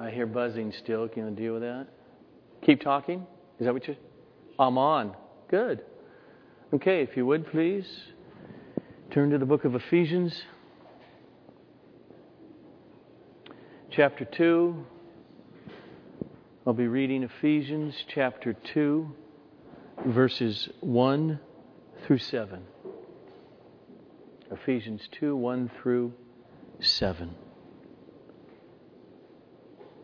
I hear buzzing still. Can you deal with that? Keep talking? Is that what you I'm on. Good. Okay, if you would please turn to the book of Ephesians, chapter 2. I'll be reading Ephesians chapter 2, verses 1 through 7. Ephesians 2 1 through 7.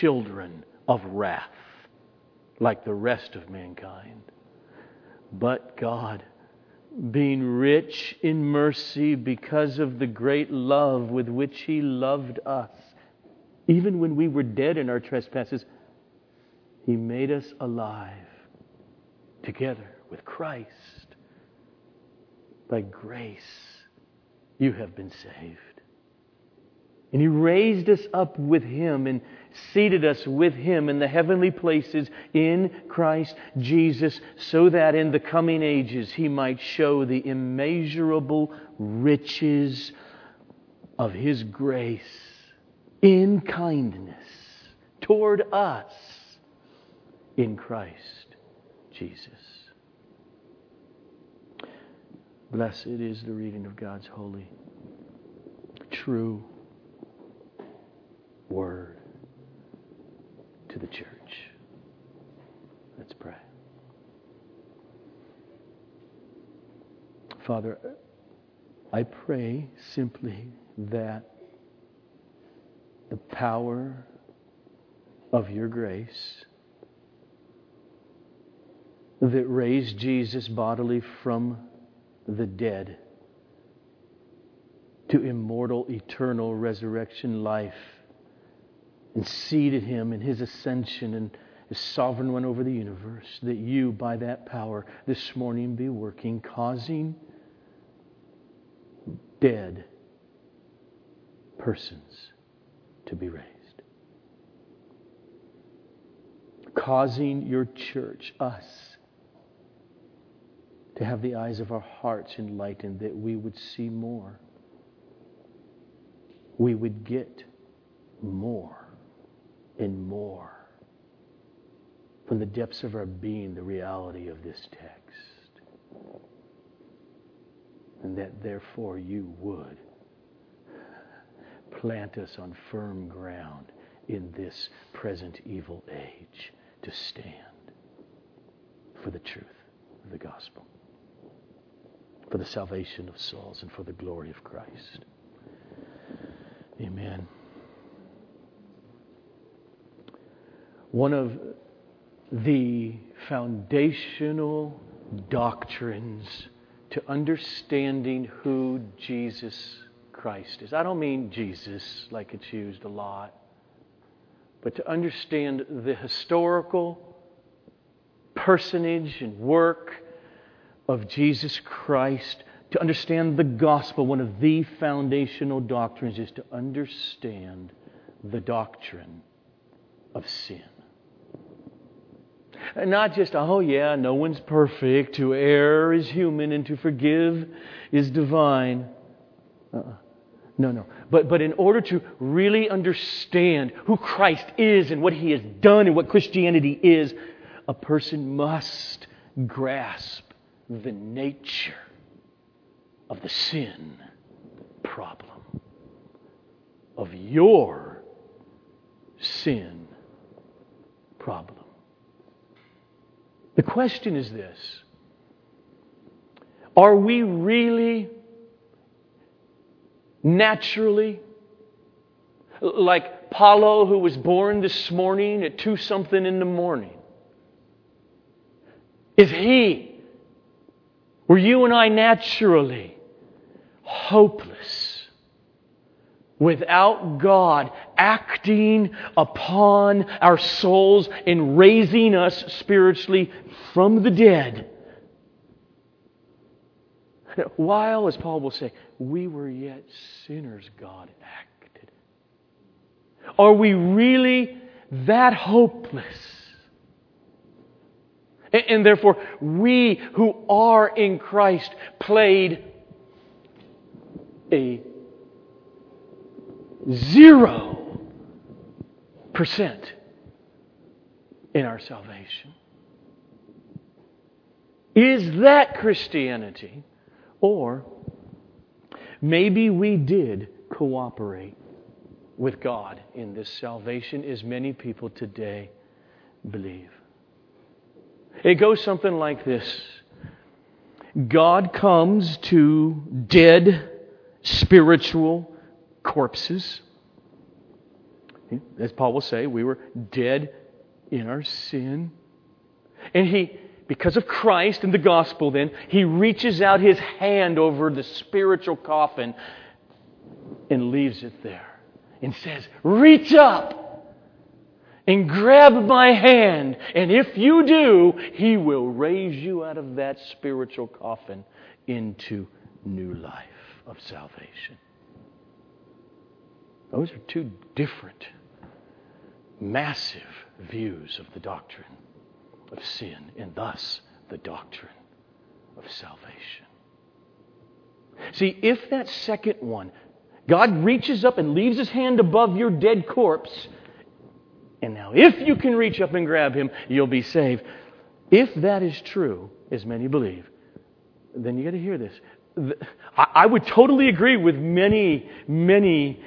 children of wrath, like the rest of mankind. But God, being rich in mercy because of the great love with which He loved us, even when we were dead in our trespasses, He made us alive together with Christ. By grace, you have been saved. And He raised us up with Him and seated us with him in the heavenly places in Christ Jesus, so that in the coming ages he might show the immeasurable riches of his grace in kindness toward us in Christ Jesus. Blessed is the reading of God's holy, true word to the church. Let's pray. Father, I pray simply that the power of your grace that raised Jesus bodily from the dead to immortal, eternal resurrection life and seated him in his ascension and his sovereign one over the universe, that you, by that power, this morning be working, causing dead persons to be raised. Causing your church, us, to have the eyes of our hearts enlightened that we would see more. We would get more and more from the depths of our being the reality of this text. And that therefore you would plant us on firm ground in this present evil age to stand for the truth of the gospel, for the salvation of souls, and for the glory of Christ. Amen. One of the foundational doctrines to understanding who Jesus Christ is. I don't mean Jesus like it's used a lot, but to understand the historical personage and work of Jesus Christ, to understand the gospel, one of the foundational doctrines is to understand the doctrine of sin. Not just, oh yeah, no one's perfect. To err is human and to forgive is divine. Uh-uh. No, no. But, but in order to really understand who Christ is and what he has done and what Christianity is, a person must grasp the nature of the sin problem, of your sin problem. The question is this Are we really naturally like Paulo, who was born this morning at 2 something in the morning? Is he, were you and I naturally hopeless, without God acting upon our souls and raising us spiritually from the dead. While, as Paul will say, we were yet sinners, God acted. Are we really that hopeless? And, therefore, we who are in Christ played a zero percent in our salvation. Is that Christianity? Or maybe we did cooperate with God in this salvation, as many people today believe. It goes something like this God comes to dead spiritual corpses. As Paul will say, we were dead in our sin. And he, because of Christ and the gospel, then, he reaches out his hand over the spiritual coffin and leaves it there and says, Reach up and grab my hand. And if you do, he will raise you out of that spiritual coffin into new life of salvation. Those are two different, massive views of the doctrine of sin and thus the doctrine of salvation. See, if that second one, God reaches up and leaves his hand above your dead corpse, and now if you can reach up and grab him, you'll be saved. If that is true, as many believe, then you got to hear this. I would totally agree with many, many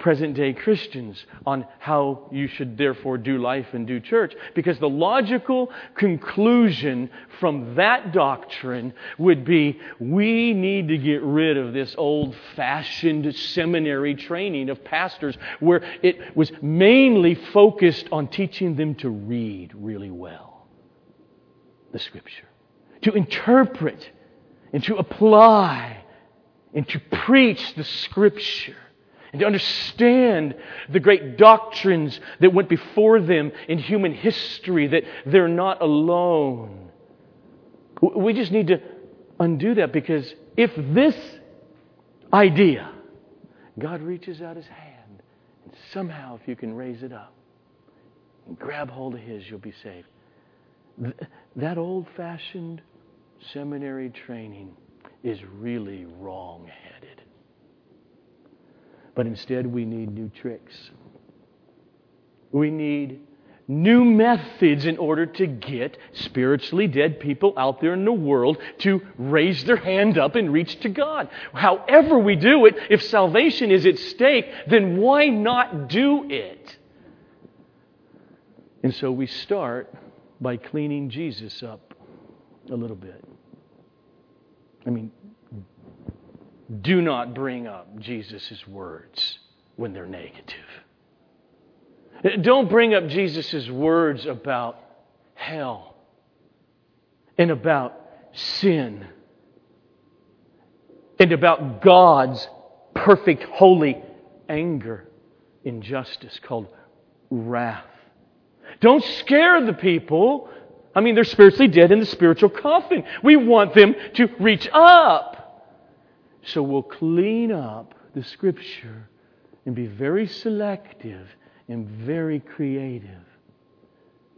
present day Christians on how you should therefore do life and do church. Because the logical conclusion from that doctrine would be we need to get rid of this old fashioned seminary training of pastors where it was mainly focused on teaching them to read really well the Scripture, to interpret and to apply and to preach the Scripture and to understand the great doctrines that went before them in human history, that they're not alone. We just need to undo that because if this idea, God reaches out his hand, and somehow if you can raise it up and grab hold of his, you'll be saved. That old fashioned seminary training is really wrong. But instead, we need new tricks. We need new methods in order to get spiritually dead people out there in the world to raise their hand up and reach to God. However, we do it, if salvation is at stake, then why not do it? And so we start by cleaning Jesus up a little bit. I mean, do not bring up Jesus' words when they're negative. Don't bring up Jesus' words about hell and about sin and about God's perfect, holy anger injustice called wrath. Don't scare the people. I mean, they're spiritually dead in the spiritual coffin. We want them to reach up. So we'll clean up the Scripture and be very selective and very creative.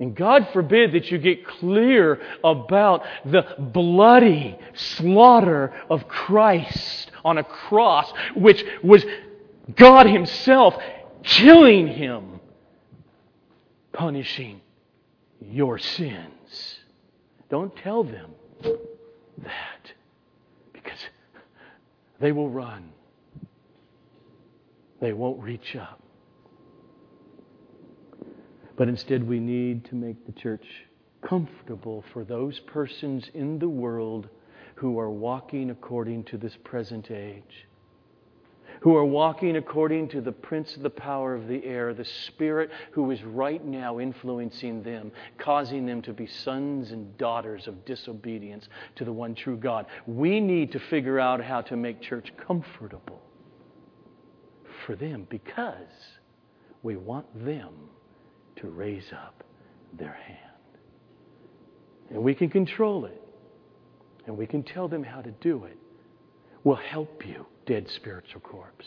And God forbid that you get clear about the bloody slaughter of Christ on a cross, which was God Himself killing Him, punishing your sins. Don't tell them that because they will run. They won't reach up. But instead, we need to make the church comfortable for those persons in the world who are walking according to this present age who are walking according to the prince of the power of the air, the spirit who is right now influencing them, causing them to be sons and daughters of disobedience to the one true God. We need to figure out how to make church comfortable for them because we want them to raise up their hand. And we can control it, and we can tell them how to do it. We'll help you, dead spiritual corpse.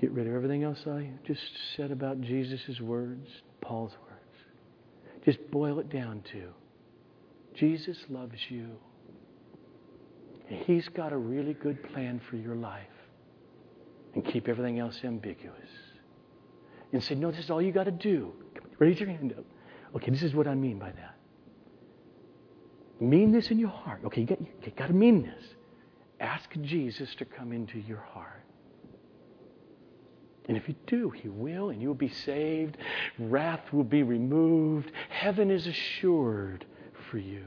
Get rid of everything else I just said about Jesus' words, Paul's words. Just boil it down to Jesus loves you. He's got a really good plan for your life. And keep everything else ambiguous. And say, no, this is all you got to do. Raise your hand up. Okay, this is what I mean by that. Mean this in your heart. Okay, you got, you got to mean this. Ask Jesus to come into your heart. And if you do, He will, and you will be saved. Wrath will be removed. Heaven is assured for you.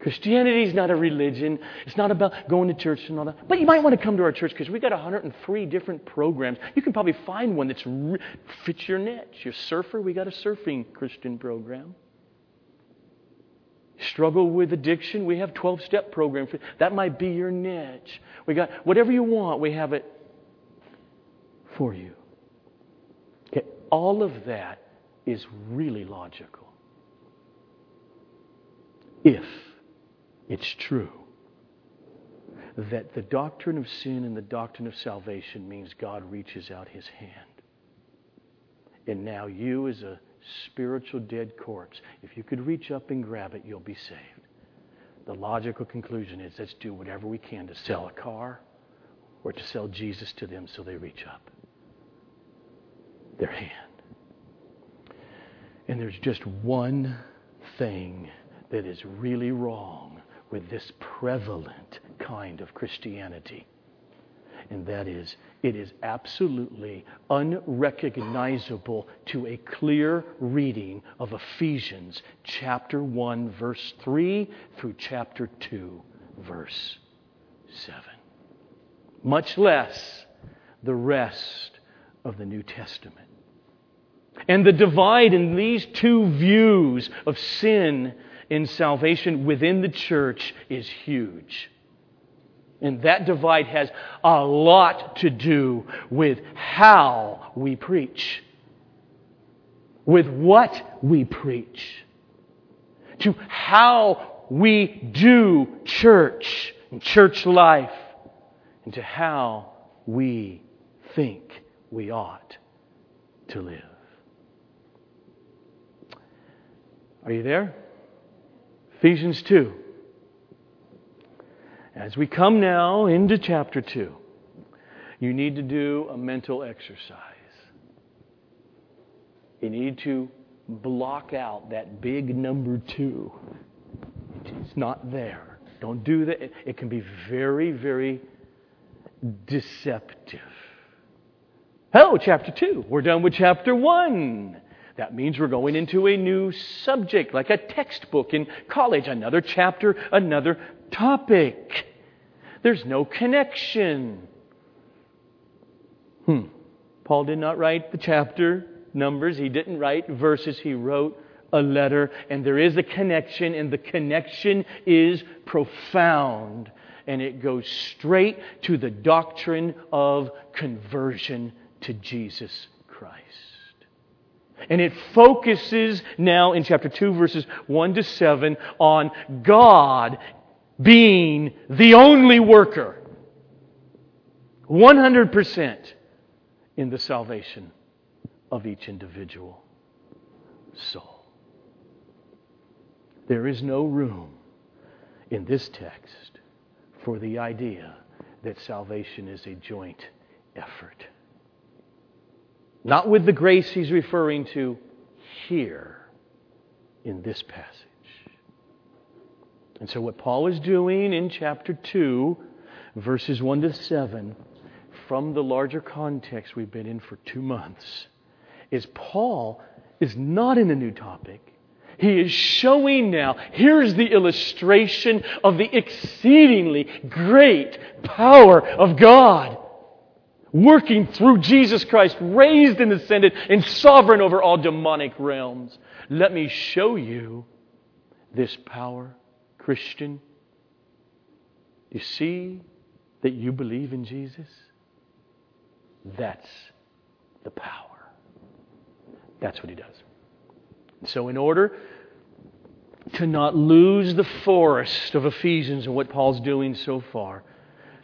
Christianity is not a religion. It's not about going to church and all that. But you might want to come to our church because we've got 103 different programs. You can probably find one that re- fits your niche. You're surfer, we got a surfing Christian program. Struggle with addiction, we have 12 step program. That might be your niche. We got whatever you want, we have it for you. Okay, all of that is really logical. If it's true that the doctrine of sin and the doctrine of salvation means God reaches out his hand. And now you, as a spiritual dead corpse, if you could reach up and grab it, you'll be saved. The logical conclusion is let's do whatever we can to sell a car or to sell Jesus to them so they reach up their hand. And there's just one thing that is really wrong with this prevalent kind of Christianity. And that is, it is absolutely unrecognizable to a clear reading of Ephesians chapter 1, verse 3 through chapter 2, verse 7. Much less the rest of the New Testament. And the divide in these two views of sin in salvation within the church is huge. And that divide has a lot to do with how we preach, with what we preach, to how we do church and church life, and to how we think we ought to live. Are you there? Ephesians 2. As we come now into chapter 2, you need to do a mental exercise. You need to block out that big number 2. It's not there. Don't do that. It can be very, very deceptive. Hello, chapter 2. We're done with chapter 1. That means we're going into a new subject, like a textbook in college, another chapter, another topic. There's no connection. Hmm. Paul did not write the chapter numbers, he didn't write verses, he wrote a letter, and there is a connection, and the connection is profound. And it goes straight to the doctrine of conversion to Jesus Christ. And it focuses now in chapter 2, verses 1 to 7, on God being the only worker. 100% in the salvation of each individual soul. There is no room in this text for the idea that salvation is a joint effort. Not with the grace he's referring to here in this passage. And so, what Paul is doing in chapter 2, verses 1 to 7, from the larger context we've been in for two months, is Paul is not in a new topic. He is showing now, here's the illustration of the exceedingly great power of God working through Jesus Christ, raised and ascended, and sovereign over all demonic realms. Let me show you this power, Christian. You see that you believe in Jesus? That's the power. That's what he does. So, in order to not lose the forest of Ephesians and what Paul's doing so far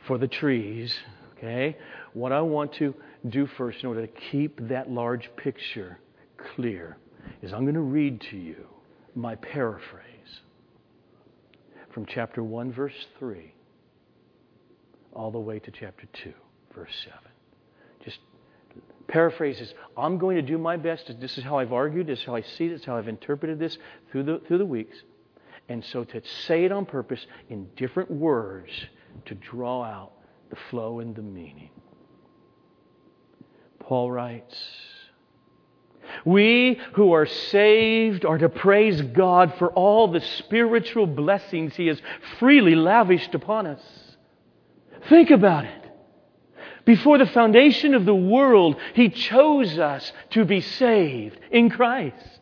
for the trees, okay, what I want to do first in order to keep that large picture clear is I'm going to read to you my paraphrase from chapter 1, verse 3, all the way to chapter 2, verse 7. Just paraphrases. I'm going to do my best. This is how I've argued. This is how I see this. How I've interpreted this through the through the weeks. And so to say it on purpose in different words to draw out the flow and the meaning. Paul writes, we who are saved are to praise God for all the spiritual blessings He has freely lavished upon us. Think about it. Before the foundation of the world, He chose us to be saved in Christ.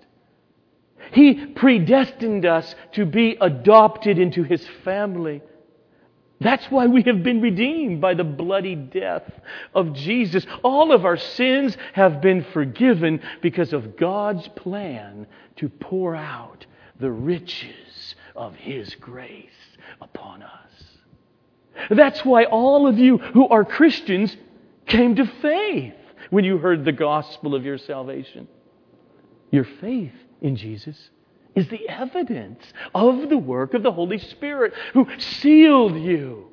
He predestined us to be adopted into His family. That's why we have been redeemed by the bloody death of Jesus. All of our sins have been forgiven because of God's plan to pour out the riches of His grace upon us. That's why all of you who are Christians came to faith when you heard the gospel of your salvation. Your faith in Jesus is the evidence of the work of the Holy Spirit who sealed you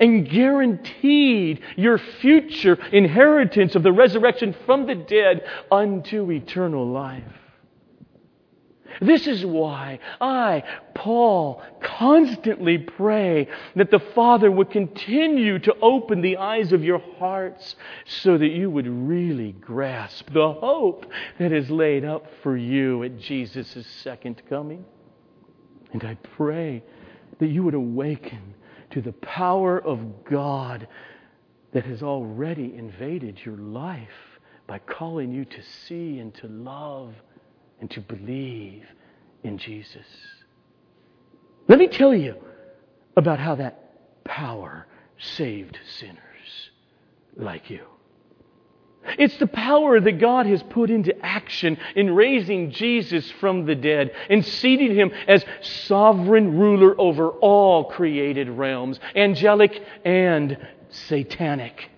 and guaranteed your future inheritance of the resurrection from the dead unto eternal life. This is why I, Paul, constantly pray that the Father would continue to open the eyes of your hearts so that you would really grasp the hope that is laid up for you at Jesus' second coming. And I pray that you would awaken to the power of God that has already invaded your life by calling you to see and to love and to believe in Jesus. Let me tell you about how that power saved sinners like you. It's the power that God has put into action in raising Jesus from the dead and seating him as sovereign ruler over all created realms, angelic and satanic.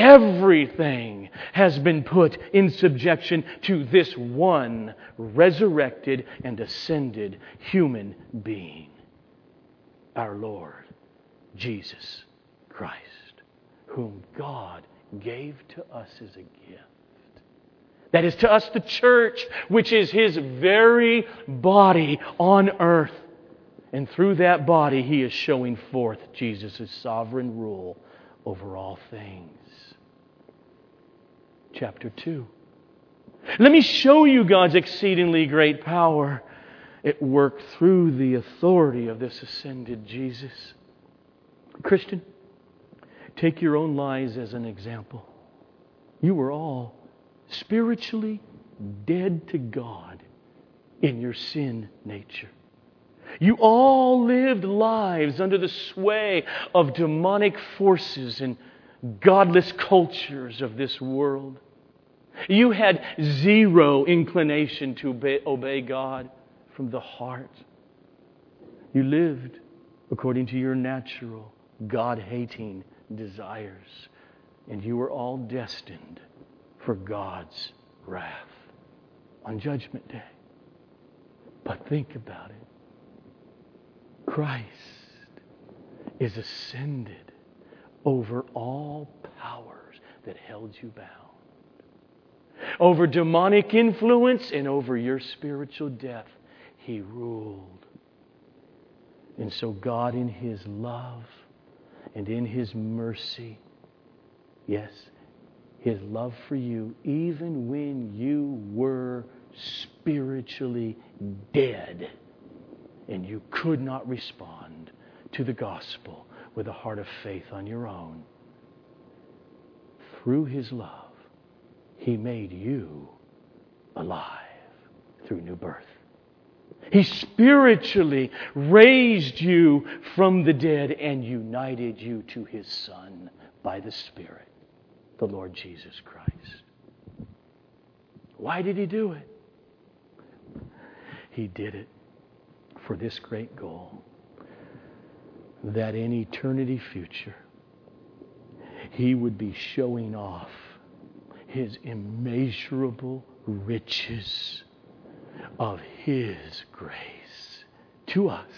Everything has been put in subjection to this one resurrected and ascended human being, our Lord Jesus Christ, whom God gave to us as a gift. That is to us, the church, which is His very body on earth. And through that body, He is showing forth Jesus' sovereign rule over all things chapter 2. Let me show you God's exceedingly great power at work through the authority of this ascended Jesus. Christian, take your own lives as an example. You were all spiritually dead to God in your sin nature. You all lived lives under the sway of demonic forces and godless cultures of this world. You had zero inclination to obey, obey God from the heart. You lived according to your natural, God hating desires. And you were all destined for God's wrath on Judgment Day. But think about it Christ is ascended over all powers that held you bound, over demonic influence, and over your spiritual death. He ruled. And so, God, in His love and in His mercy, yes, His love for you, even when you were spiritually dead and you could not respond to the gospel with a heart of faith on your own. Through His love, He made you alive through new birth. He spiritually raised you from the dead and united you to His Son by the Spirit, the Lord Jesus Christ. Why did He do it? He did it for this great goal that in eternity future, He would be showing off His immeasurable riches of His grace to us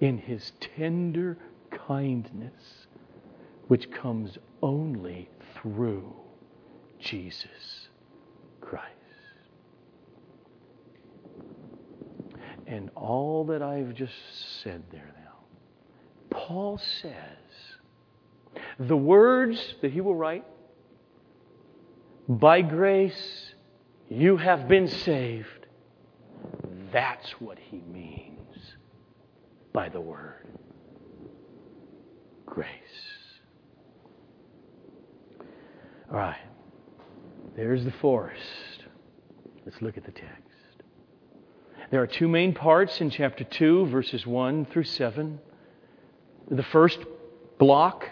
in His tender kindness, which comes only through Jesus Christ. And all that I've just said there Paul says the words that he will write by grace you have been saved. That's what he means by the word grace. All right. There's the forest. Let's look at the text. There are two main parts in chapter 2, verses 1 through 7. The first block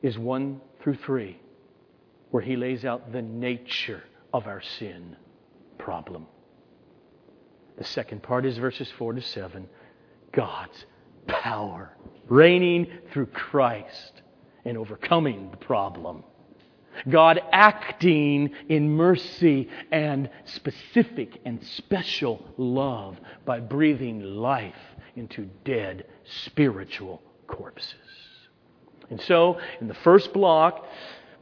is 1 through 3, where he lays out the nature of our sin problem. The second part is verses 4 to 7 God's power reigning through Christ and overcoming the problem. God acting in mercy and specific and special love by breathing life into dead spiritual corpses. And so, in the first block,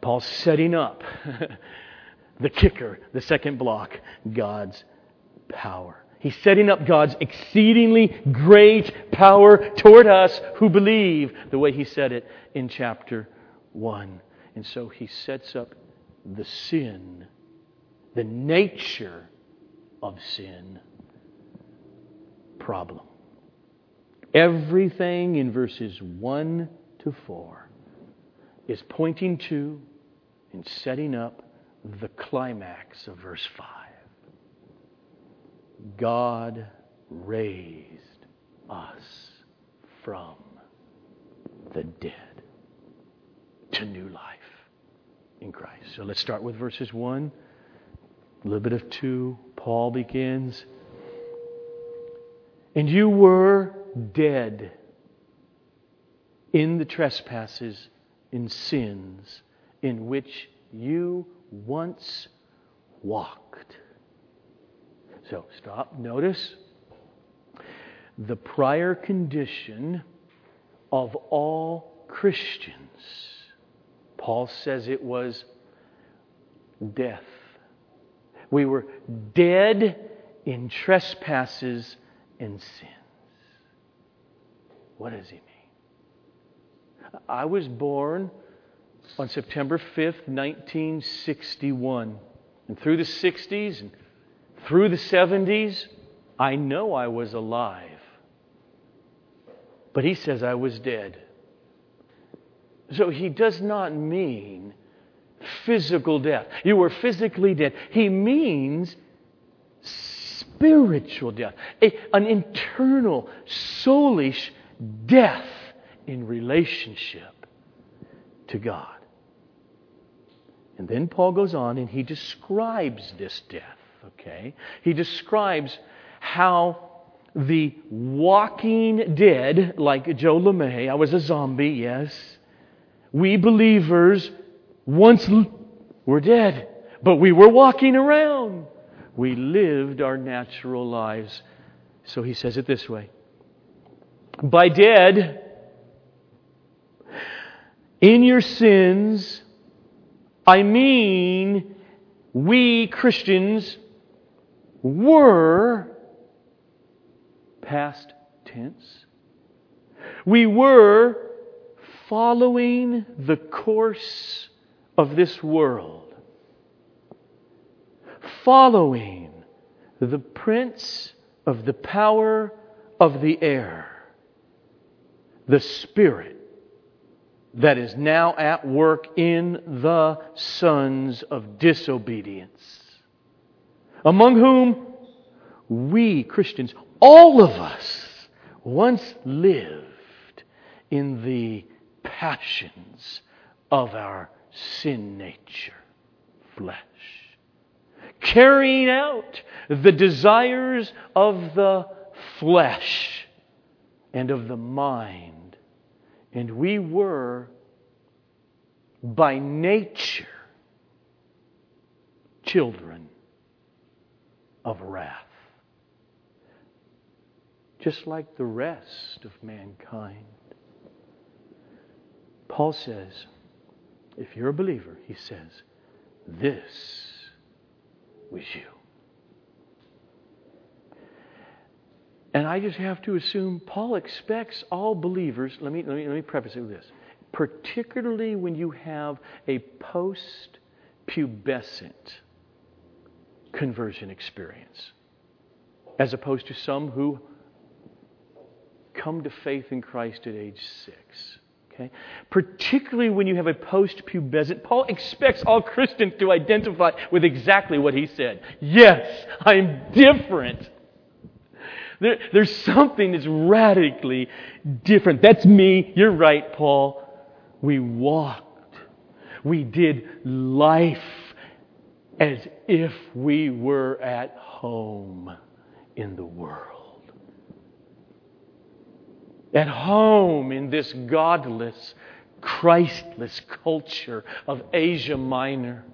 Paul's setting up the kicker, the second block, God's power. He's setting up God's exceedingly great power toward us who believe, the way he said it in chapter 1. And so he sets up the sin, the nature of sin problem. Everything in verses 1 to 4 is pointing to and setting up the climax of verse 5. God raised us from the dead to new life in Christ. So let's start with verses 1, a little bit of 2. Paul begins. And you were dead in the trespasses and sins in which you once walked. So stop. Notice the prior condition of all Christians. Paul says it was death. We were dead in trespasses and sins. What does he mean? I was born on September 5th, 1961. And through the 60s and through the 70s, I know I was alive. But he says I was dead. So he does not mean physical death. You were physically dead. He means spiritual death, a, an internal, soulish death in relationship to God. And then Paul goes on and he describes this death, okay? He describes how the walking dead, like Joe LeMay, I was a zombie, yes. We believers once were dead, but we were walking around. We lived our natural lives. So he says it this way By dead, in your sins, I mean, we Christians were past tense. We were following the course of this world, following the prince of the power of the air, the Spirit that is now at work in the sons of disobedience, among whom we Christians, all of us, once lived in the passions of our sin nature, flesh, carrying out the desires of the flesh and of the mind. And we were, by nature, children of wrath. Just like the rest of mankind. Paul says, if you're a believer, he says, this was you. And I just have to assume Paul expects all believers, let me, let me, let me preface it with this, particularly when you have a post pubescent conversion experience, as opposed to some who come to faith in Christ at age six. Okay? Particularly when you have a post pubescent, Paul expects all Christians to identify with exactly what he said. Yes, I'm different. There, there's something that's radically different. That's me. You're right, Paul. We walked. We did life as if we were at home in the world. At home in this godless, Christless culture of Asia Minor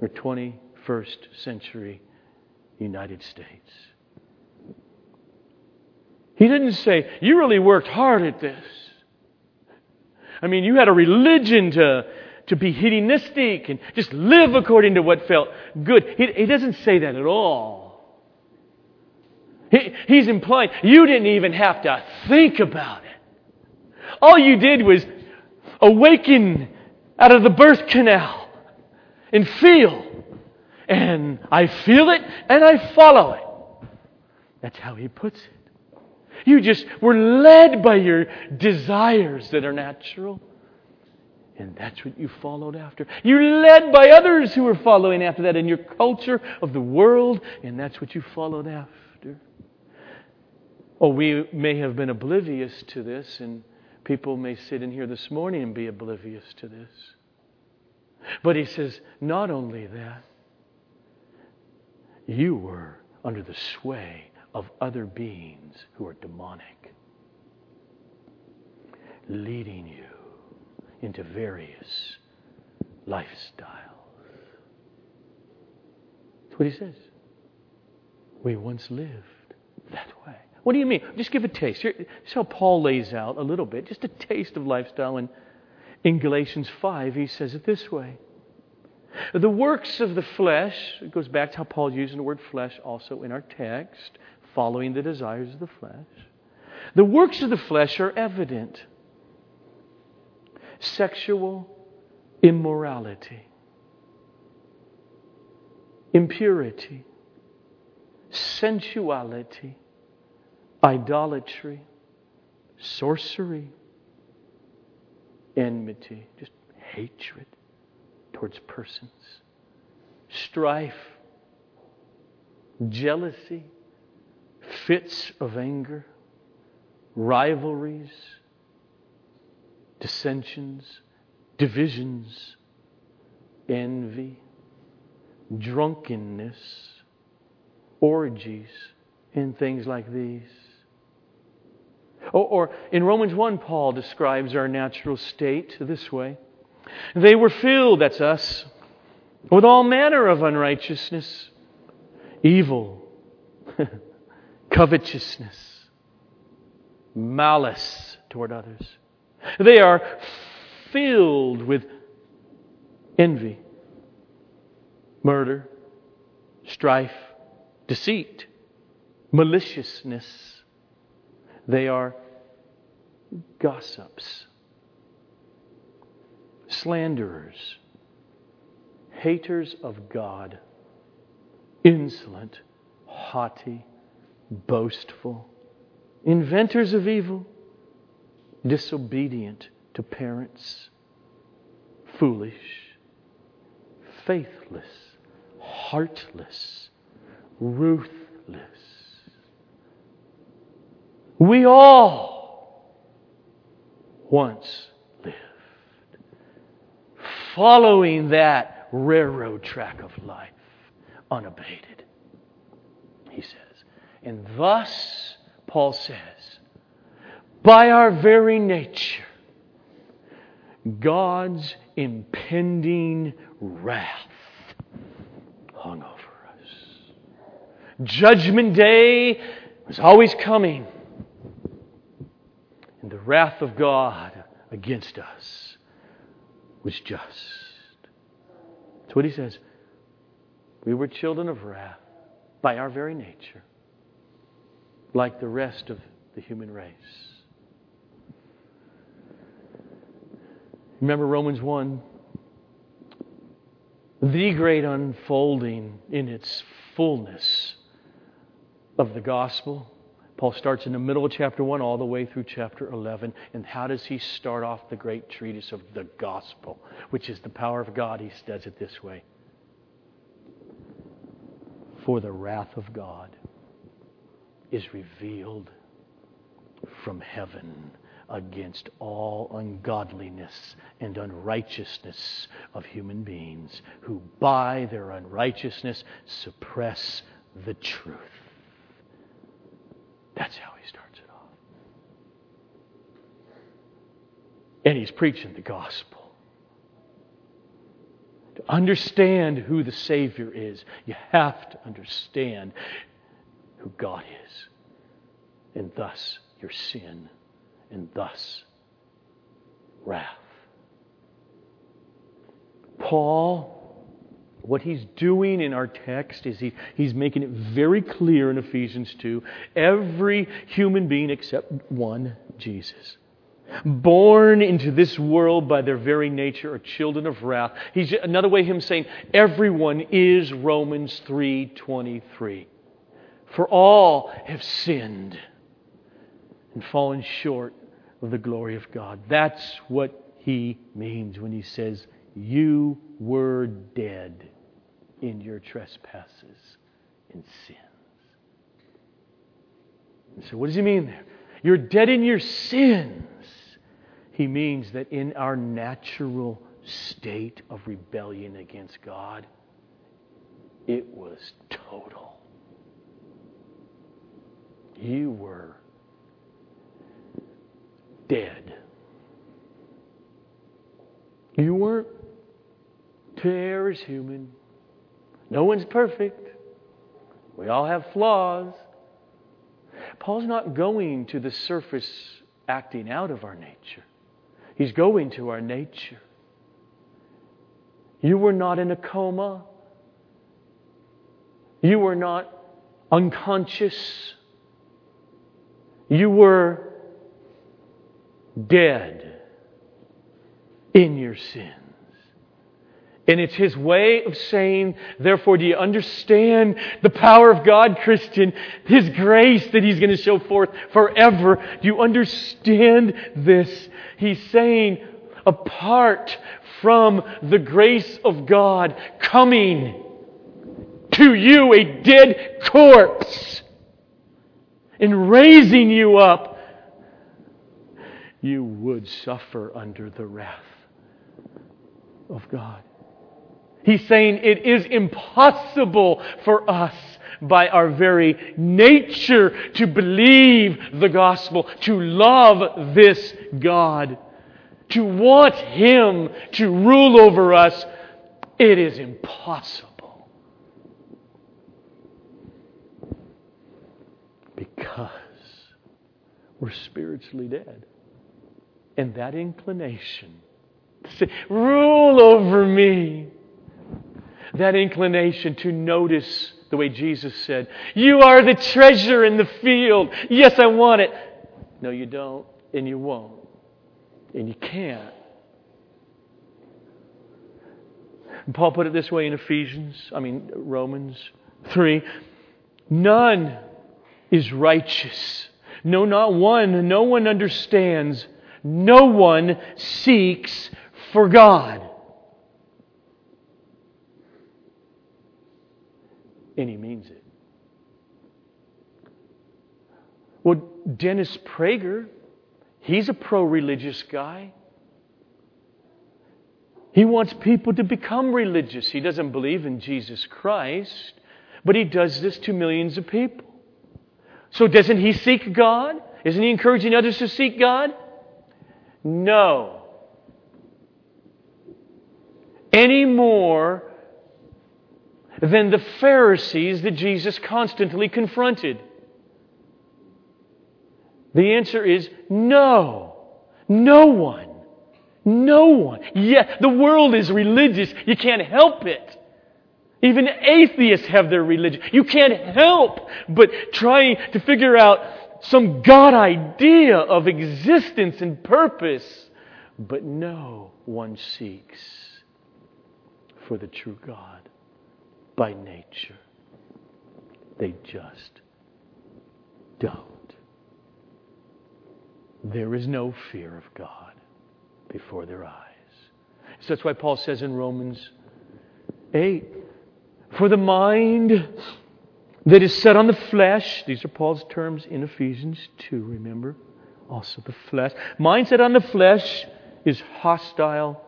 or 21st century United States. He didn't say, You really worked hard at this. I mean, you had a religion to, to be hedonistic and just live according to what felt good. He, he doesn't say that at all. He, he's implying you didn't even have to think about it. All you did was awaken out of the birth canal and feel. And I feel it and I follow it. That's how he puts it. You just were led by your desires that are natural. And that's what you followed after. You're led by others who were following after that in your culture of the world, and that's what you followed after. Oh, we may have been oblivious to this, and people may sit in here this morning and be oblivious to this. But he says, not only that, you were under the sway of other beings who are demonic, leading you into various lifestyles. That's what he says. We once lived that way. What do you mean? Just give a taste. Here, this how Paul lays out a little bit, just a taste of lifestyle. And in Galatians 5, he says it this way The works of the flesh, it goes back to how Paul's using the word flesh also in our text following the desires of the flesh. The works of the flesh are evident sexual immorality, impurity, sensuality, idolatry, sorcery, enmity, just hatred towards persons, strife, jealousy, fits of anger, rivalries, dissensions, divisions, envy, drunkenness, orgies, and things like these. Or, or, in Romans 1, Paul describes our natural state this way They were filled, that's us, with all manner of unrighteousness, evil. covetousness, malice toward others. They are filled with envy, murder, strife, deceit, maliciousness. They are gossips, slanderers, haters of God, insolent, haughty, boastful, inventors of evil, disobedient to parents, foolish, faithless, heartless, ruthless. We all once lived following that railroad track of life unabated, he says. And thus, Paul says, by our very nature, God's impending wrath hung over us. Judgment day was always coming. And the wrath of God against us was just. That's what he says. We were children of wrath by our very nature, like the rest of the human race. Remember Romans 1? The great unfolding in its fullness of the gospel. Paul starts in the middle of chapter 1 all the way through chapter 11. And how does he start off the great treatise of the gospel, which is the power of God? He does it this way For the wrath of God is revealed from heaven against all ungodliness and unrighteousness of human beings who by their unrighteousness suppress the truth. That's how he starts it off. And he's preaching the gospel. To understand who the Savior is, you have to understand who God is, and thus your sin and thus wrath. Paul, what he's doing in our text is he, he's making it very clear in Ephesians 2 every human being except one, Jesus. Born into this world by their very nature are children of wrath. He's another way him saying everyone is Romans 3:23. For all have sinned and fallen short of the glory of God. That's what he means when he says, You were dead in your trespasses and sins. And so, what does he mean there? You're dead in your sins. He means that in our natural state of rebellion against God, it was total. You were dead. You weren't. Err is human. No one's perfect. We all have flaws. Paul's not going to the surface acting out of our nature, he's going to our nature. You were not in a coma. You were not unconscious. You were dead in your sins. And it's his way of saying, therefore, do you understand the power of God, Christian? His grace that he's going to show forth forever. Do you understand this? He's saying, apart from the grace of God coming to you, a dead corpse, and raising you up you would suffer under the wrath of God. He's saying it is impossible for us by our very nature to believe the gospel, to love this God, to want Him to rule over us. It is impossible. Because we're spiritually dead. And that inclination to say, rule over me. That inclination to notice the way Jesus said, You are the treasure in the field. Yes, I want it. No, you don't, and you won't, and you can't. And Paul put it this way in Ephesians, I mean, Romans 3 None is righteous. No, not one. No one understands. No one seeks for God. And he means it. Well, Dennis Prager, he's a pro religious guy. He wants people to become religious. He doesn't believe in Jesus Christ, but he does this to millions of people. So doesn't he seek God? Isn't he encouraging others to seek God? No. Any more than the Pharisees that Jesus constantly confronted. The answer is no. No one. No one. Yeah, the world is religious. You can't help it. Even atheists have their religion. You can't help but trying to figure out some God idea of existence and purpose. But no one seeks for the true God by nature. They just don't. There is no fear of God before their eyes. So that's why Paul says in Romans 8 For the mind that is set on the flesh, these are Paul's terms in Ephesians 2, remember? Also the flesh. Mind set on the flesh is hostile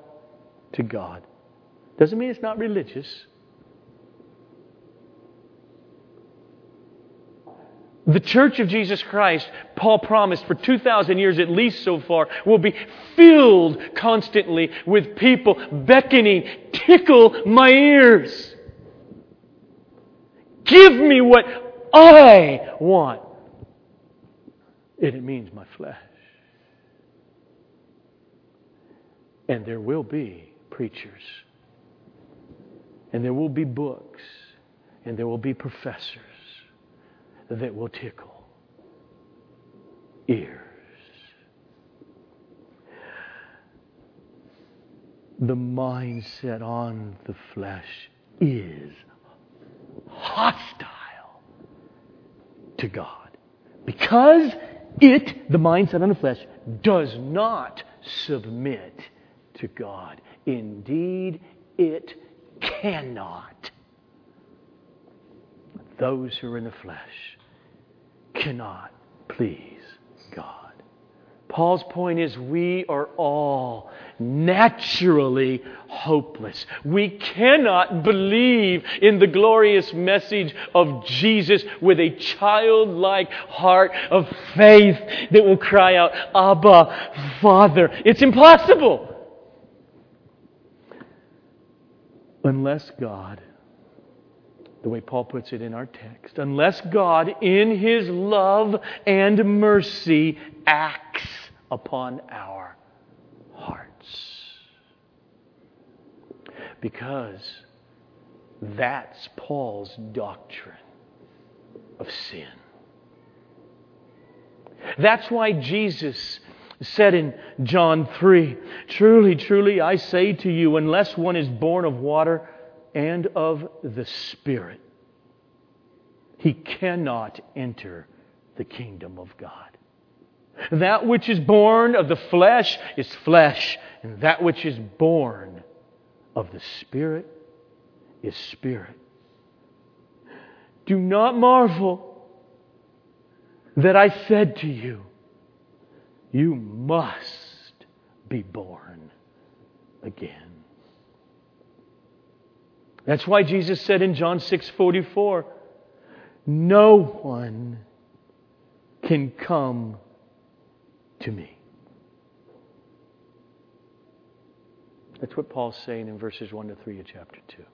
to God. Doesn't mean it's not religious. The church of Jesus Christ, Paul promised for 2,000 years at least so far, will be filled constantly with people beckoning, tickle my ears. Give me what I want. And it means my flesh. And there will be preachers. And there will be books. And there will be professors that will tickle ears. The mindset on the flesh is hostile to God because it, the mindset on the flesh, does not submit to God. Indeed, it cannot. Those who are in the flesh cannot please. Paul's point is we are all naturally hopeless. We cannot believe in the glorious message of Jesus with a childlike heart of faith that will cry out, Abba, Father. It's impossible. Unless God the way Paul puts it in our text, unless God, in His love and mercy, acts upon our hearts. Because that's Paul's doctrine of sin. That's why Jesus said in John 3 Truly, truly, I say to you, unless one is born of water and of the Spirit, he cannot enter the kingdom of God. That which is born of the flesh is flesh, and that which is born of the Spirit is spirit. Do not marvel that I said to you, You must be born again. That's why Jesus said in John 6:44, "No one can come to me." That's what Paul's saying in verses 1 to 3 of chapter 2.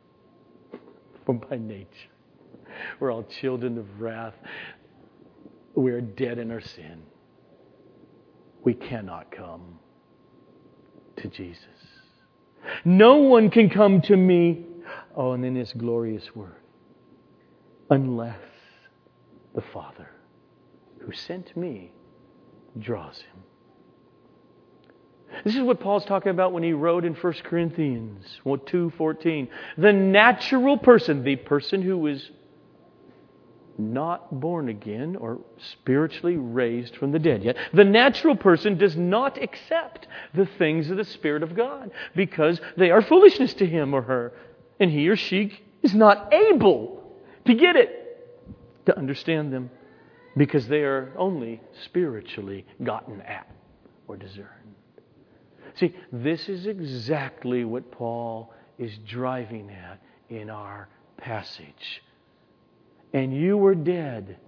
For by nature, we're all children of wrath. We are dead in our sin. We cannot come to Jesus. No one can come to me Oh, and then this glorious word. Unless the Father who sent me draws him. This is what Paul's talking about when he wrote in 1 Corinthians 2:14. The natural person, the person who is not born again or spiritually raised from the dead yet, the natural person does not accept the things of the Spirit of God because they are foolishness to him or her and he or she is not able to get it, to understand them. because they are only spiritually gotten at or discerned. See, this is exactly what Paul is driving at in our passage. And you were dead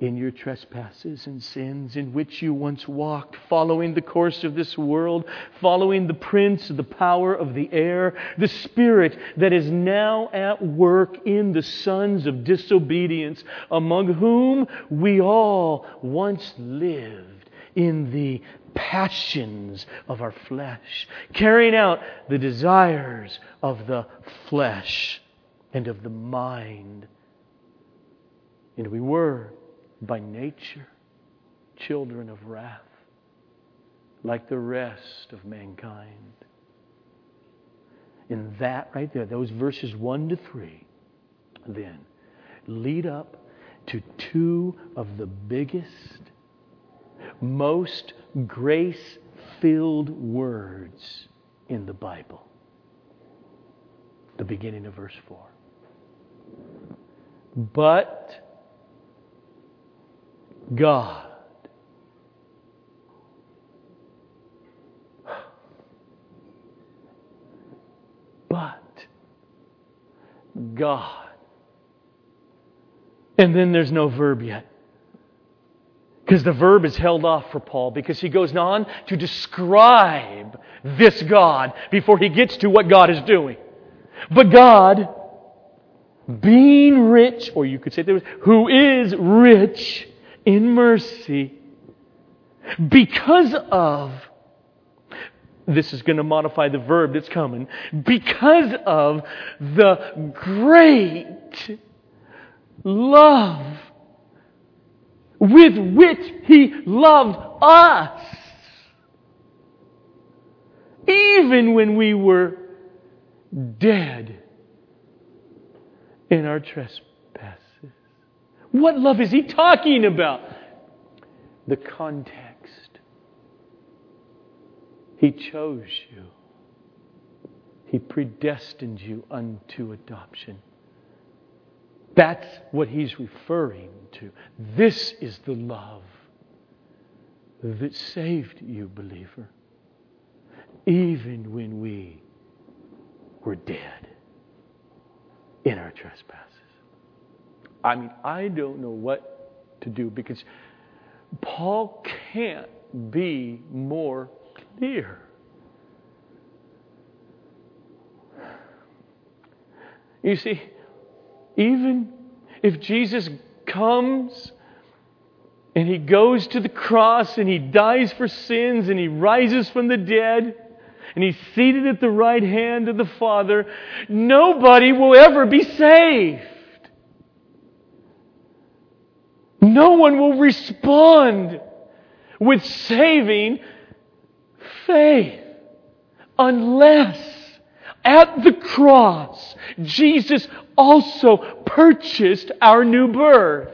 in your trespasses and sins in which you once walked, following the course of this world, following the prince of the power of the air, the spirit that is now at work in the sons of disobedience, among whom we all once lived in the passions of our flesh, carrying out the desires of the flesh and of the mind. And we were by nature children of wrath, like the rest of mankind. And that right there, those verses 1 to 3, then lead up to two of the biggest, most grace filled words in the Bible. The beginning of verse 4. But God. But God. And then there's no verb yet. Because the verb is held off for Paul because he goes on to describe this God before he gets to what God is doing. But God, being rich, or you could say, who is rich in mercy because of this is going to modify the verb that's coming because of the great love with which he loved us. Even when we were dead in our trespasses what love is he talking about? The context. He chose you. He predestined you unto adoption. That's what he's referring to. This is the love that saved you, believer, even when we were dead in our trespasses. I mean, I don't know what to do because Paul can't be more clear. You see, even if Jesus comes and he goes to the cross and he dies for sins and he rises from the dead and he's seated at the right hand of the Father, nobody will ever be saved. No one will respond with saving faith unless at the cross Jesus also purchased our new birth.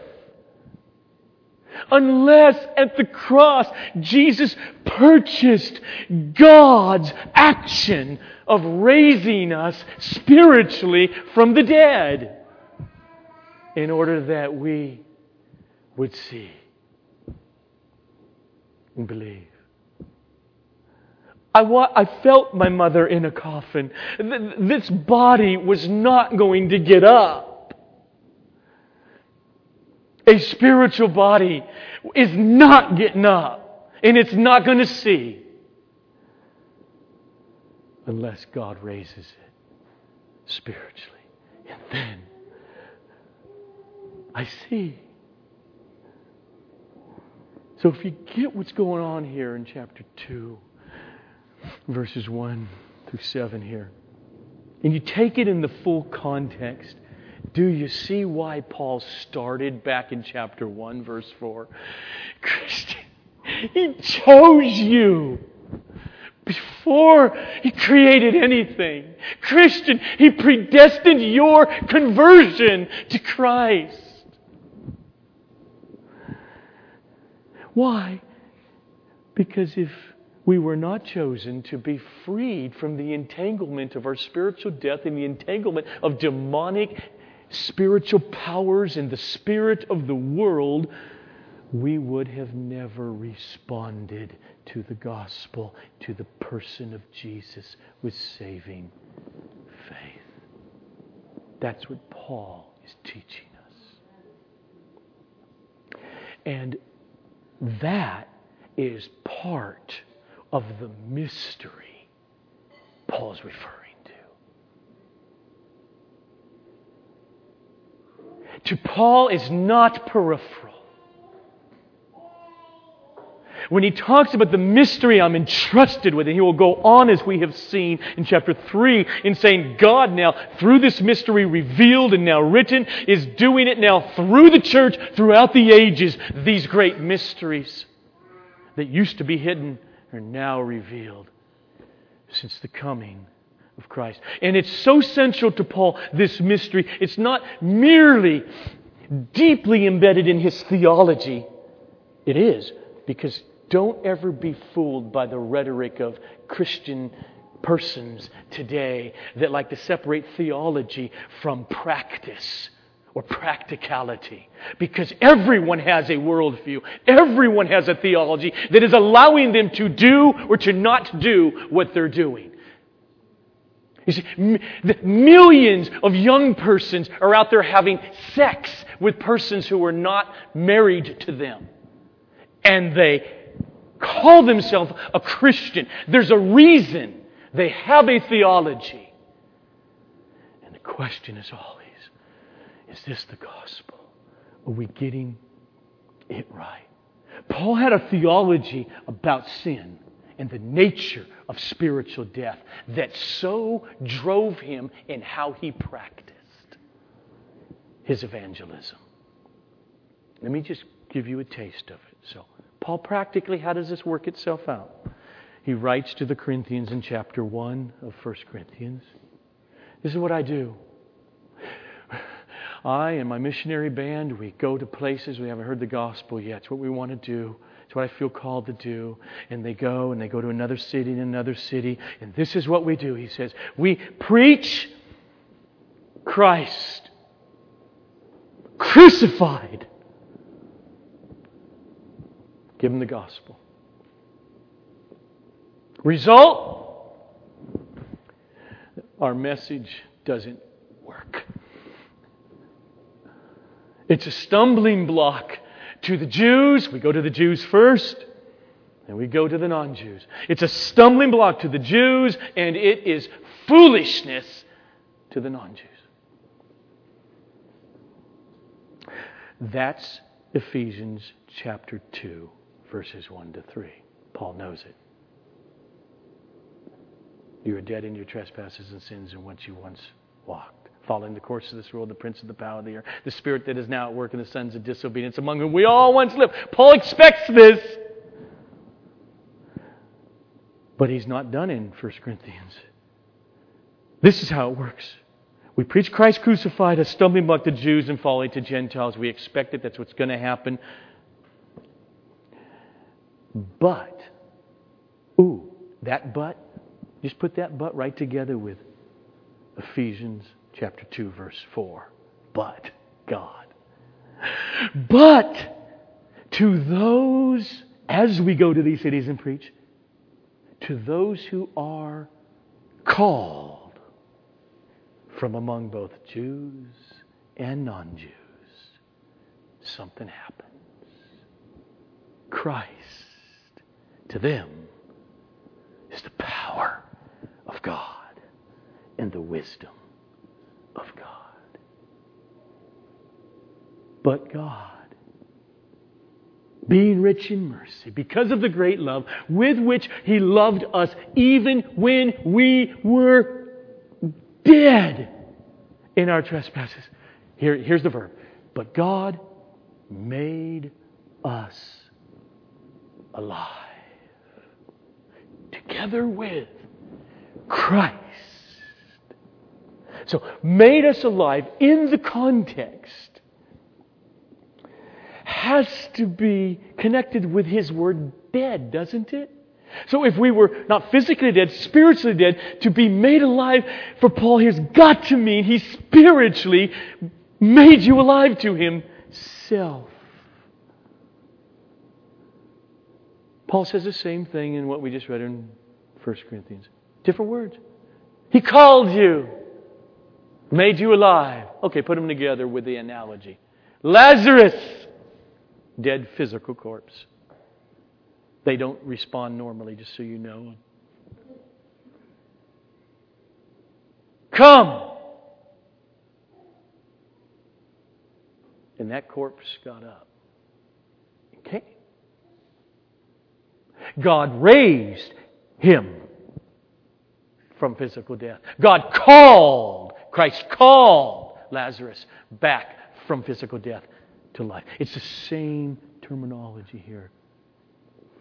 Unless at the cross Jesus purchased God's action of raising us spiritually from the dead in order that we would see and believe. I, wa- I felt my mother in a coffin. Th- this body was not going to get up. A spiritual body is not getting up, and it's not going to see unless God raises it spiritually. And then I see. So if you get what's going on here in chapter 2, verses 1 through 7 here, and you take it in the full context, do you see why Paul started back in chapter 1, verse 4? Christian, he chose you before he created anything. Christian, he predestined your conversion to Christ. Why? Because if we were not chosen to be freed from the entanglement of our spiritual death and the entanglement of demonic spiritual powers and the spirit of the world, we would have never responded to the gospel, to the person of Jesus with saving faith. That's what Paul is teaching us. And that is part of the mystery Paul is referring to. To Paul is not peripheral when he talks about the mystery I'm entrusted with, and he will go on as we have seen in chapter 3 in saying, God now, through this mystery revealed and now written, is doing it now through the church throughout the ages. These great mysteries that used to be hidden are now revealed since the coming of Christ. And it's so central to Paul, this mystery. It's not merely deeply embedded in his theology. It is, because don't ever be fooled by the rhetoric of Christian persons today that like to separate theology from practice or practicality. Because everyone has a worldview, everyone has a theology that is allowing them to do or to not do what they're doing. You see, millions of young persons are out there having sex with persons who are not married to them. And they call themselves a Christian. There's a reason they have a theology. And the question is always is this the gospel? Are we getting it right? Paul had a theology about sin and the nature of spiritual death that so drove him in how he practiced his evangelism. Let me just give you a taste of it. So, Paul, practically, how does this work itself out? He writes to the Corinthians in chapter 1 of 1 Corinthians. This is what I do. I and my missionary band, we go to places we haven't heard the gospel yet. It's what we want to do. It's what I feel called to do. And they go and they go to another city and another city. And this is what we do. He says, We preach Christ crucified Give them the gospel. Result our message doesn't work. It's a stumbling block to the Jews. We go to the Jews first, and we go to the non Jews. It's a stumbling block to the Jews, and it is foolishness to the non Jews. That's Ephesians chapter 2 verses 1 to 3. Paul knows it. You are dead in your trespasses and sins in which you once walked, following the course of this world, the prince of the power of the air, the spirit that is now at work in the sons of disobedience, among whom we all once lived. Paul expects this. But he's not done in 1 Corinthians. This is how it works. We preach Christ crucified, a stumbling block to Jews and folly to Gentiles. We expect it. That's what's going to happen. But, ooh, that but, just put that but right together with Ephesians chapter 2, verse 4. But God. But to those, as we go to these cities and preach, to those who are called from among both Jews and non Jews, something happens. Christ to them is the power of God and the wisdom of God. But God, being rich in mercy, because of the great love with which He loved us, even when we were dead in our trespasses. Here, here's the verb. But God made us alive together with Christ. So, made us alive in the context has to be connected with his word dead, doesn't it? So, if we were not physically dead, spiritually dead, to be made alive for Paul has got to mean he spiritually made you alive to himself. Paul says the same thing in what we just read in 1 Corinthians. Different words. He called you, made you alive. Okay, put them together with the analogy. Lazarus, dead physical corpse. They don't respond normally, just so you know. Come! And that corpse got up. Okay? God raised him from physical death. God called, Christ called Lazarus back from physical death to life. It's the same terminology here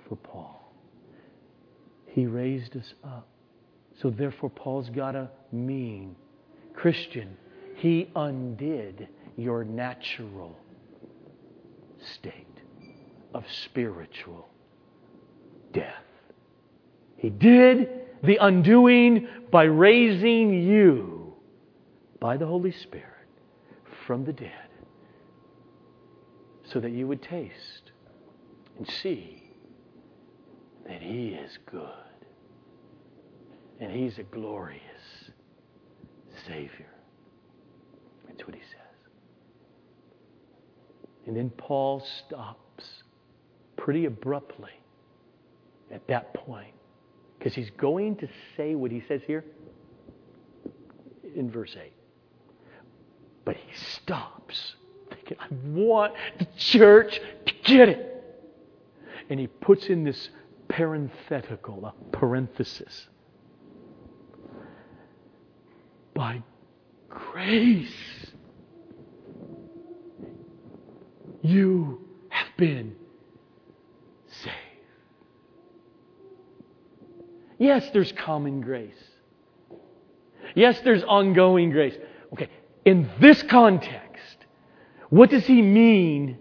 for Paul. He raised us up. So therefore, Paul's got to mean, Christian, he undid your natural state of spiritual death. He did the undoing by raising you by the Holy Spirit from the dead so that you would taste and see that He is good and He's a glorious Savior. That's what He says. And then Paul stops pretty abruptly at that point because he's going to say what he says here in verse 8. But he stops thinking, I want the church to get it. And he puts in this parenthetical, a parenthesis. By grace, you have been saved. Yes, there's common grace. Yes, there's ongoing grace. Okay, in this context, what does he mean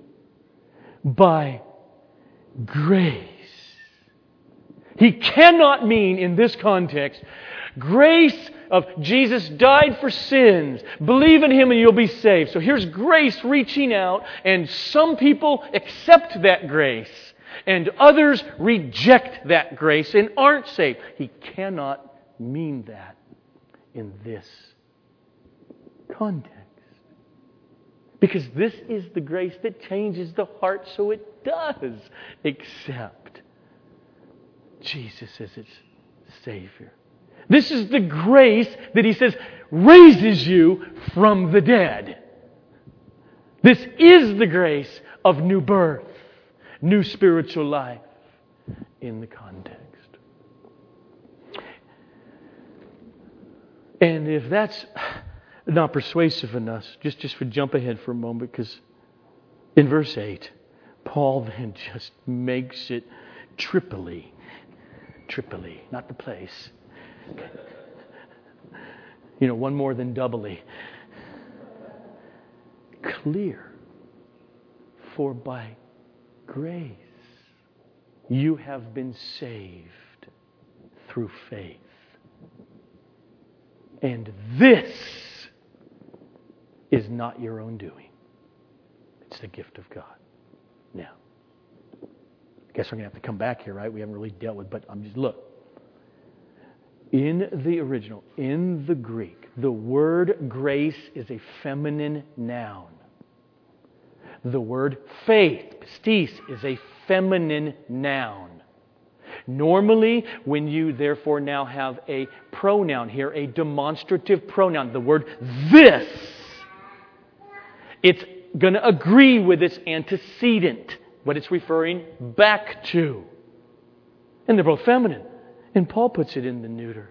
by grace? He cannot mean in this context grace of Jesus died for sins. Believe in him and you'll be saved. So here's grace reaching out, and some people accept that grace, and others reject that grace and aren't saved. He cannot mean that in this context. Because this is the grace that changes the heart so it does accept Jesus as its Savior. This is the grace that he says raises you from the dead. This is the grace of new birth, new spiritual life in the context. And if that's not persuasive enough, just, just for jump ahead for a moment, because in verse 8, Paul then just makes it triply. Tripoli, not the place. You know, one more than doubly. Clear. For by grace you have been saved through faith. And this is not your own doing, it's the gift of God. Now, I guess we're going to have to come back here, right? We haven't really dealt with, but I'm just, look. In the original, in the Greek, the word grace is a feminine noun. The word faith, pistis, is a feminine noun. Normally, when you therefore now have a pronoun here, a demonstrative pronoun, the word this, it's going to agree with its antecedent, what it's referring back to. And they're both feminine. And Paul puts it in the neuter.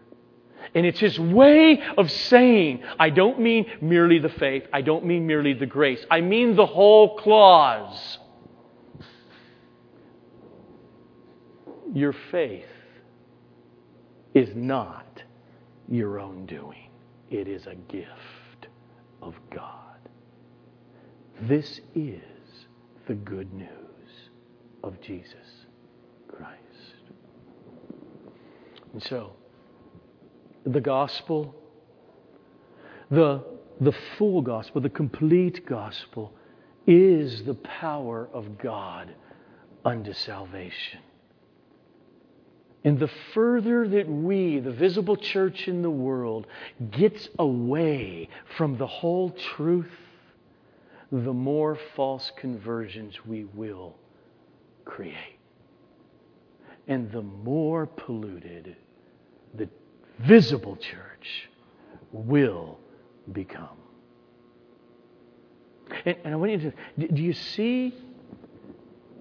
And it's his way of saying, I don't mean merely the faith, I don't mean merely the grace, I mean the whole clause. Your faith is not your own doing, it is a gift of God. This is the good news of Jesus Christ. And so, the gospel, the, the full gospel, the complete gospel, is the power of God unto salvation. And the further that we, the visible church in the world, gets away from the whole truth, the more false conversions we will create. And the more polluted the visible church will become. And, and I want you to, do you see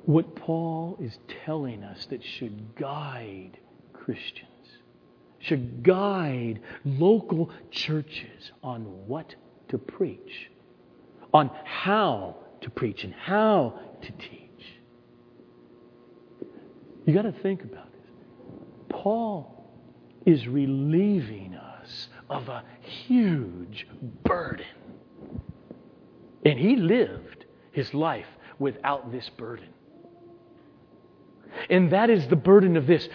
what Paul is telling us that should guide Christians, should guide local churches on what to preach, on how to preach, and how to teach. You got to think about this. Paul is relieving us of a huge burden. And he lived his life without this burden. And that is the burden of this.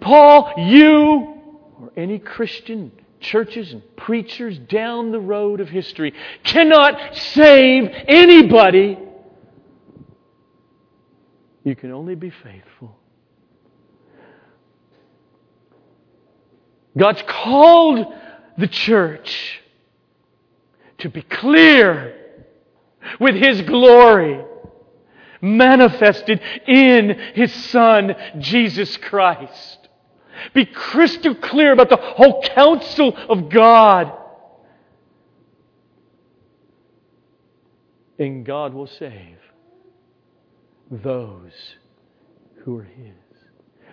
Paul, you, or any Christian churches and preachers down the road of history cannot save anybody. You can only be faithful. God's called the church to be clear with His glory manifested in His Son, Jesus Christ. Be crystal clear about the whole counsel of God. And God will save those who are His.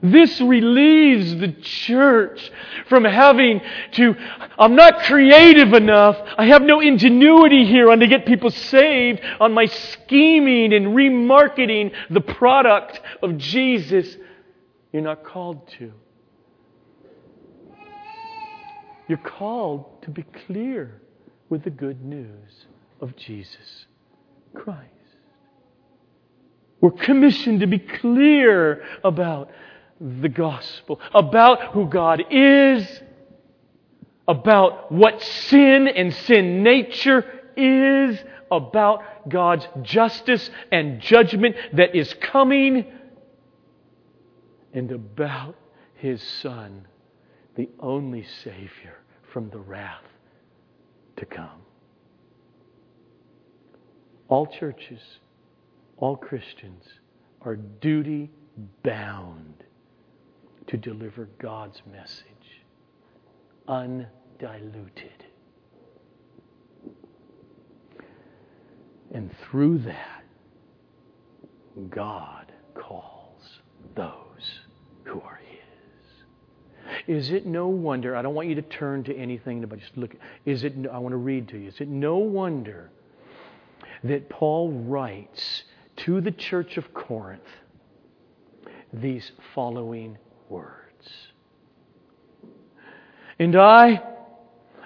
This relieves the church from having to, I'm not creative enough. I have no ingenuity here on to get people saved on my scheming and remarketing the product of Jesus. You're not called to. You're called to be clear with the good news of Jesus Christ. We're commissioned to be clear about the gospel, about who God is, about what sin and sin nature is, about God's justice and judgment that is coming, and about His Son, the only Savior from the wrath to come. All churches, all Christians are duty bound to deliver God's message, undiluted. And through that, God calls those who are His. Is it no wonder? I don't want you to turn to anything, but just look. Is it? I want to read to you. Is it no wonder that Paul writes to the church of Corinth these following words. And I,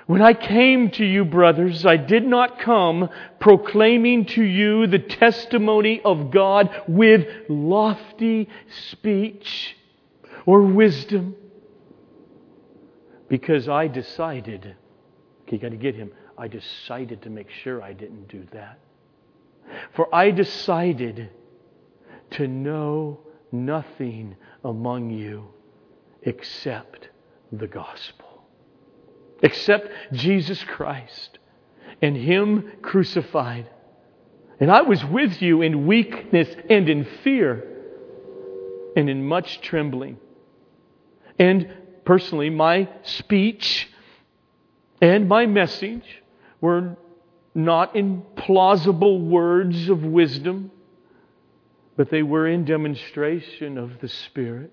when I came to you, brothers, I did not come proclaiming to you the testimony of God with lofty speech or wisdom, because I decided, okay, you got to get him, I decided to make sure I didn't do that. For I decided to know nothing among you except the gospel, except Jesus Christ and Him crucified. And I was with you in weakness and in fear and in much trembling. And personally, my speech and my message were not in plausible words of wisdom, but they were in demonstration of the Spirit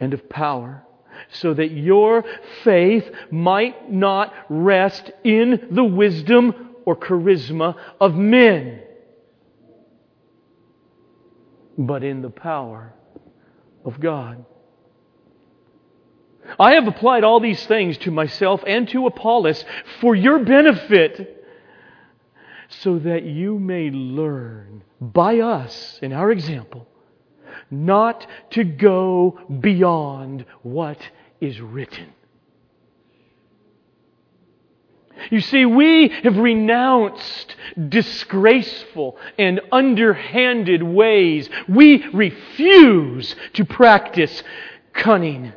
and of power, so that your faith might not rest in the wisdom or charisma of men, but in the power of God. I have applied all these things to myself and to Apollos for your benefit so that you may learn by us, in our example, not to go beyond what is written. You see, we have renounced disgraceful and underhanded ways. We refuse to practice cunning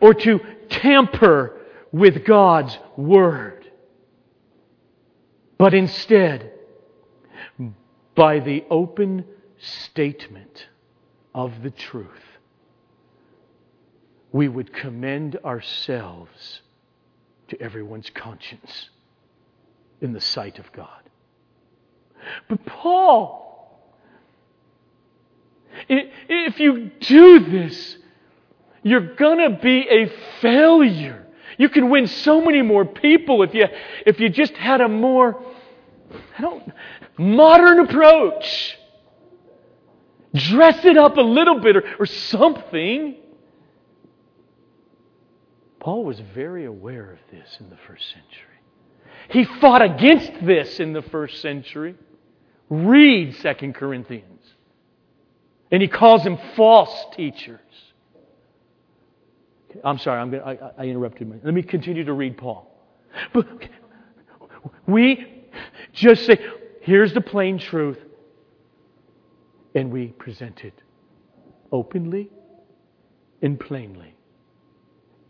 or to tamper with God's Word, but instead, by the open statement of the truth, we would commend ourselves to everyone's conscience in the sight of God. But Paul, if you do this, you're going to be a failure. You can win so many more people if you, if you just had a more, I don't, modern approach. Dress it up a little bit or, or something. Paul was very aware of this in the first century. He fought against this in the first century. Read 2 Corinthians. And he calls them false teachers. I'm sorry, I'm gonna, I, I interrupted. Me. Let me continue to read Paul. But we just say, here's the plain truth, and we present it openly and plainly.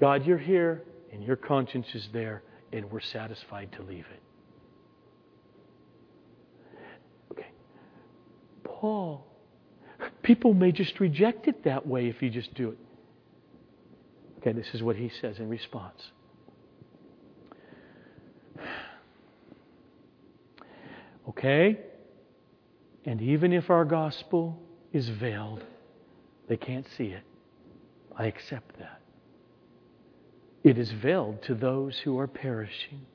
God, you're here, and your conscience is there, and we're satisfied to leave it. Okay. Paul, people may just reject it that way if you just do it. Okay, this is what he says in response. Okay? And even if our gospel is veiled, they can't see it. I accept that. It is veiled to those who are perishing.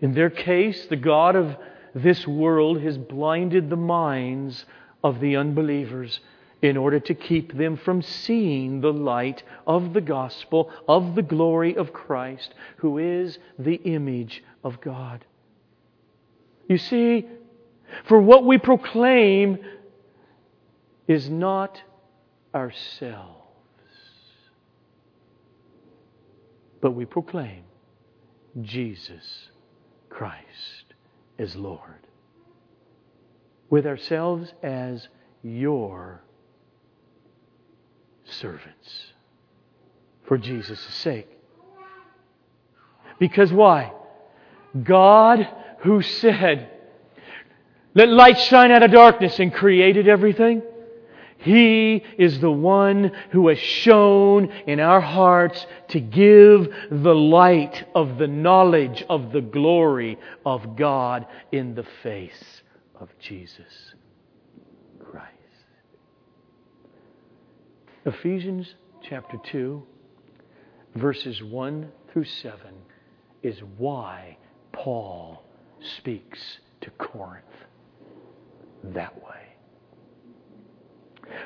In their case, the God of this world has blinded the minds of the unbelievers in order to keep them from seeing the light of the gospel, of the glory of Christ, who is the image of God. You see, for what we proclaim is not ourselves, but we proclaim Jesus Christ as Lord, with ourselves as your servants for Jesus' sake. Because why? God, who said, Let light shine out of darkness and created everything, He is the one who has shone in our hearts to give the light of the knowledge of the glory of God in the face of Jesus. Christ. Ephesians chapter 2, verses 1 through 7 is why Paul speaks to Corinth that way.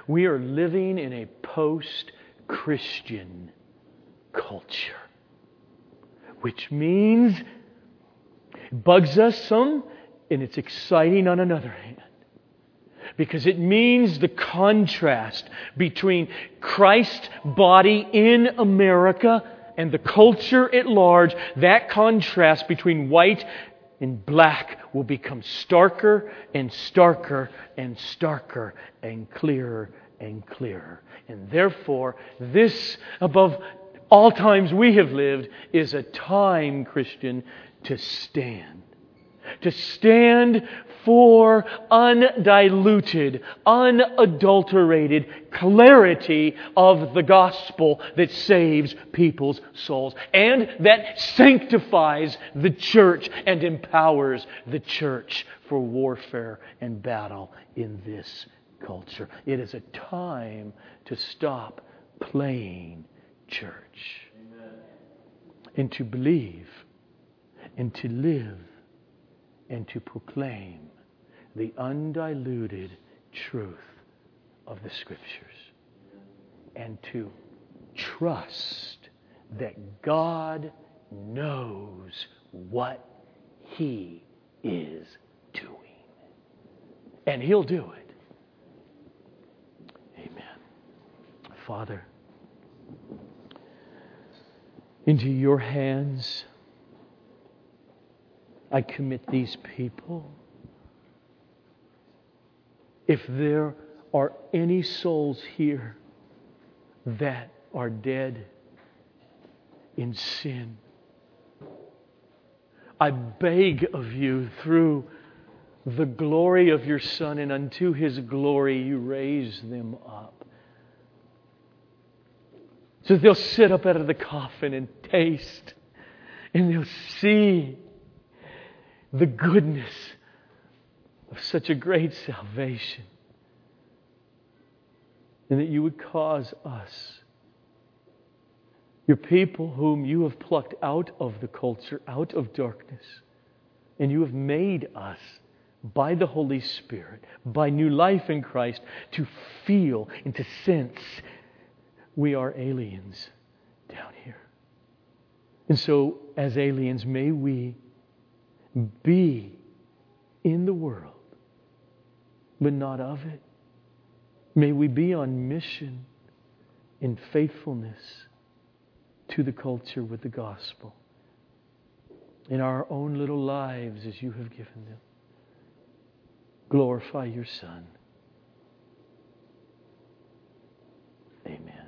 We are living in a post Christian culture, which means it bugs us some and it's exciting on another hand because it means the contrast between Christ's body in America and the culture at large. That contrast between white and black will become starker and starker and starker and clearer and clearer. And therefore, this, above all times we have lived, is a time, Christian, to stand. To stand for undiluted, unadulterated clarity of the gospel that saves people's souls and that sanctifies the church and empowers the church for warfare and battle in this culture. It is a time to stop playing church Amen. and to believe and to live and to proclaim the undiluted truth of the Scriptures and to trust that God knows what He is doing. And He'll do it. Amen. Father, into your hands I commit these people if there are any souls here that are dead in sin. I beg of you through the glory of your Son, and unto his glory you raise them up. So they'll sit up out of the coffin and taste, and they'll see the goodness of such a great salvation. And that you would cause us, your people whom you have plucked out of the culture, out of darkness, and you have made us by the Holy Spirit, by new life in Christ, to feel and to sense we are aliens down here. And so, as aliens, may we be in the world, but not of it. May we be on mission in faithfulness to the culture with the gospel in our own little lives as you have given them. Glorify your Son. Amen.